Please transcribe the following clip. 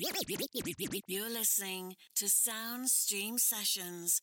You're listening to Soundstream Sessions